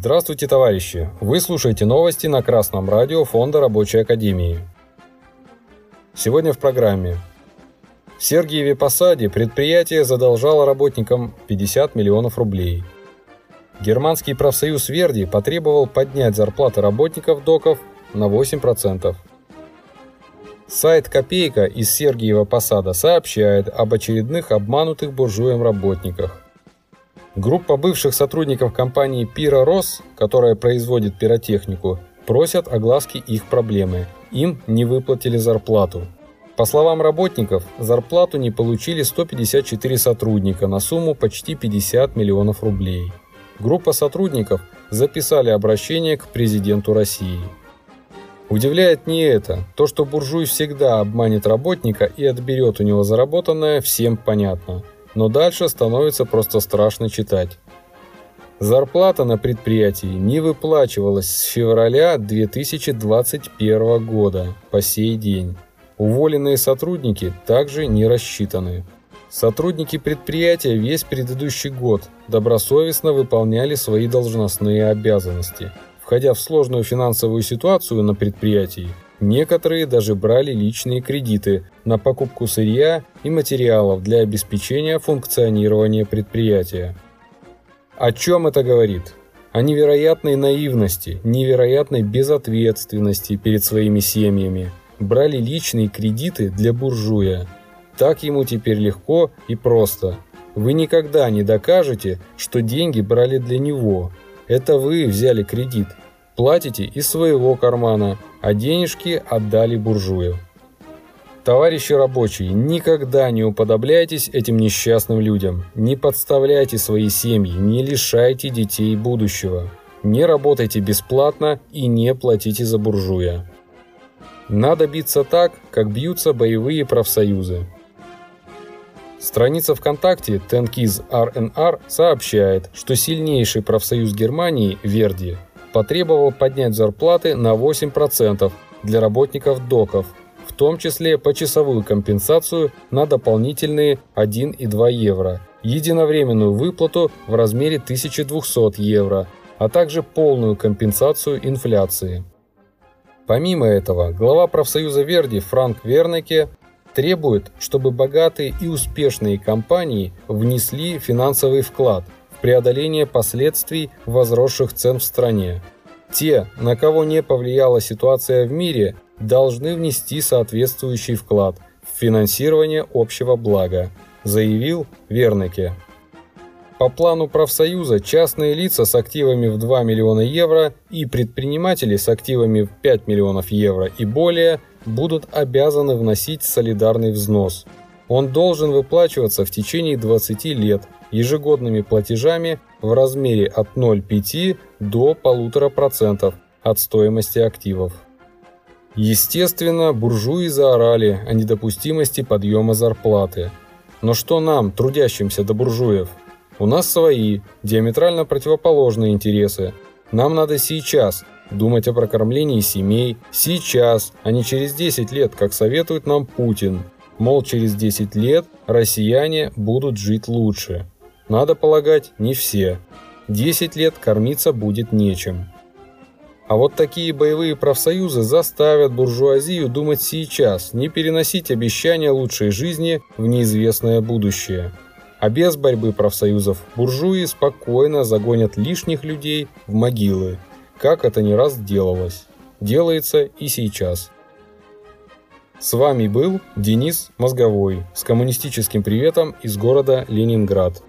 Здравствуйте, товарищи! Вы слушаете новости на Красном радио Фонда Рабочей Академии. Сегодня в программе. В Сергиеве Посаде предприятие задолжало работникам 50 миллионов рублей. Германский профсоюз Верди потребовал поднять зарплаты работников доков на 8%. Сайт «Копейка» из Сергиева Посада сообщает об очередных обманутых буржуем работниках – Группа бывших сотрудников компании Пира Рос, которая производит пиротехнику, просят огласки их проблемы. Им не выплатили зарплату. По словам работников, зарплату не получили 154 сотрудника на сумму почти 50 миллионов рублей. Группа сотрудников записали обращение к президенту России. Удивляет не это. То, что буржуй всегда обманет работника и отберет у него заработанное, всем понятно – но дальше становится просто страшно читать. Зарплата на предприятии не выплачивалась с февраля 2021 года по сей день. Уволенные сотрудники также не рассчитаны. Сотрудники предприятия весь предыдущий год добросовестно выполняли свои должностные обязанности. Входя в сложную финансовую ситуацию на предприятии, Некоторые даже брали личные кредиты на покупку сырья и материалов для обеспечения функционирования предприятия. О чем это говорит? О невероятной наивности, невероятной безответственности перед своими семьями. Брали личные кредиты для буржуя. Так ему теперь легко и просто. Вы никогда не докажете, что деньги брали для него. Это вы взяли кредит, Платите из своего кармана, а денежки отдали буржую. Товарищи рабочие, никогда не уподобляйтесь этим несчастным людям. Не подставляйте свои семьи, не лишайте детей будущего. Не работайте бесплатно и не платите за буржуя. Надо биться так, как бьются боевые профсоюзы. Страница ВКонтакте Tenkiz RNR сообщает, что сильнейший профсоюз Германии, Верди, потребовал поднять зарплаты на 8% для работников доков, в том числе почасовую компенсацию на дополнительные 1,2 евро, единовременную выплату в размере 1200 евро, а также полную компенсацию инфляции. Помимо этого, глава профсоюза Верди Франк Вернеке требует, чтобы богатые и успешные компании внесли финансовый вклад – преодоление последствий возросших цен в стране. Те, на кого не повлияла ситуация в мире, должны внести соответствующий вклад в финансирование общего блага, заявил Вернеке. По плану профсоюза частные лица с активами в 2 миллиона евро и предприниматели с активами в 5 миллионов евро и более будут обязаны вносить солидарный взнос. Он должен выплачиваться в течение 20 лет ежегодными платежами в размере от 0,5 до 1,5% от стоимости активов. Естественно, буржуи заорали о недопустимости подъема зарплаты. Но что нам, трудящимся до буржуев? У нас свои, диаметрально противоположные интересы. Нам надо сейчас думать о прокормлении семей, сейчас, а не через 10 лет, как советует нам Путин. Мол, через 10 лет россияне будут жить лучше. Надо полагать, не все. 10 лет кормиться будет нечем. А вот такие боевые профсоюзы заставят буржуазию думать сейчас, не переносить обещания лучшей жизни в неизвестное будущее. А без борьбы профсоюзов буржуи спокойно загонят лишних людей в могилы, как это не раз делалось. Делается и сейчас. С вами был Денис Мозговой с коммунистическим приветом из города Ленинград.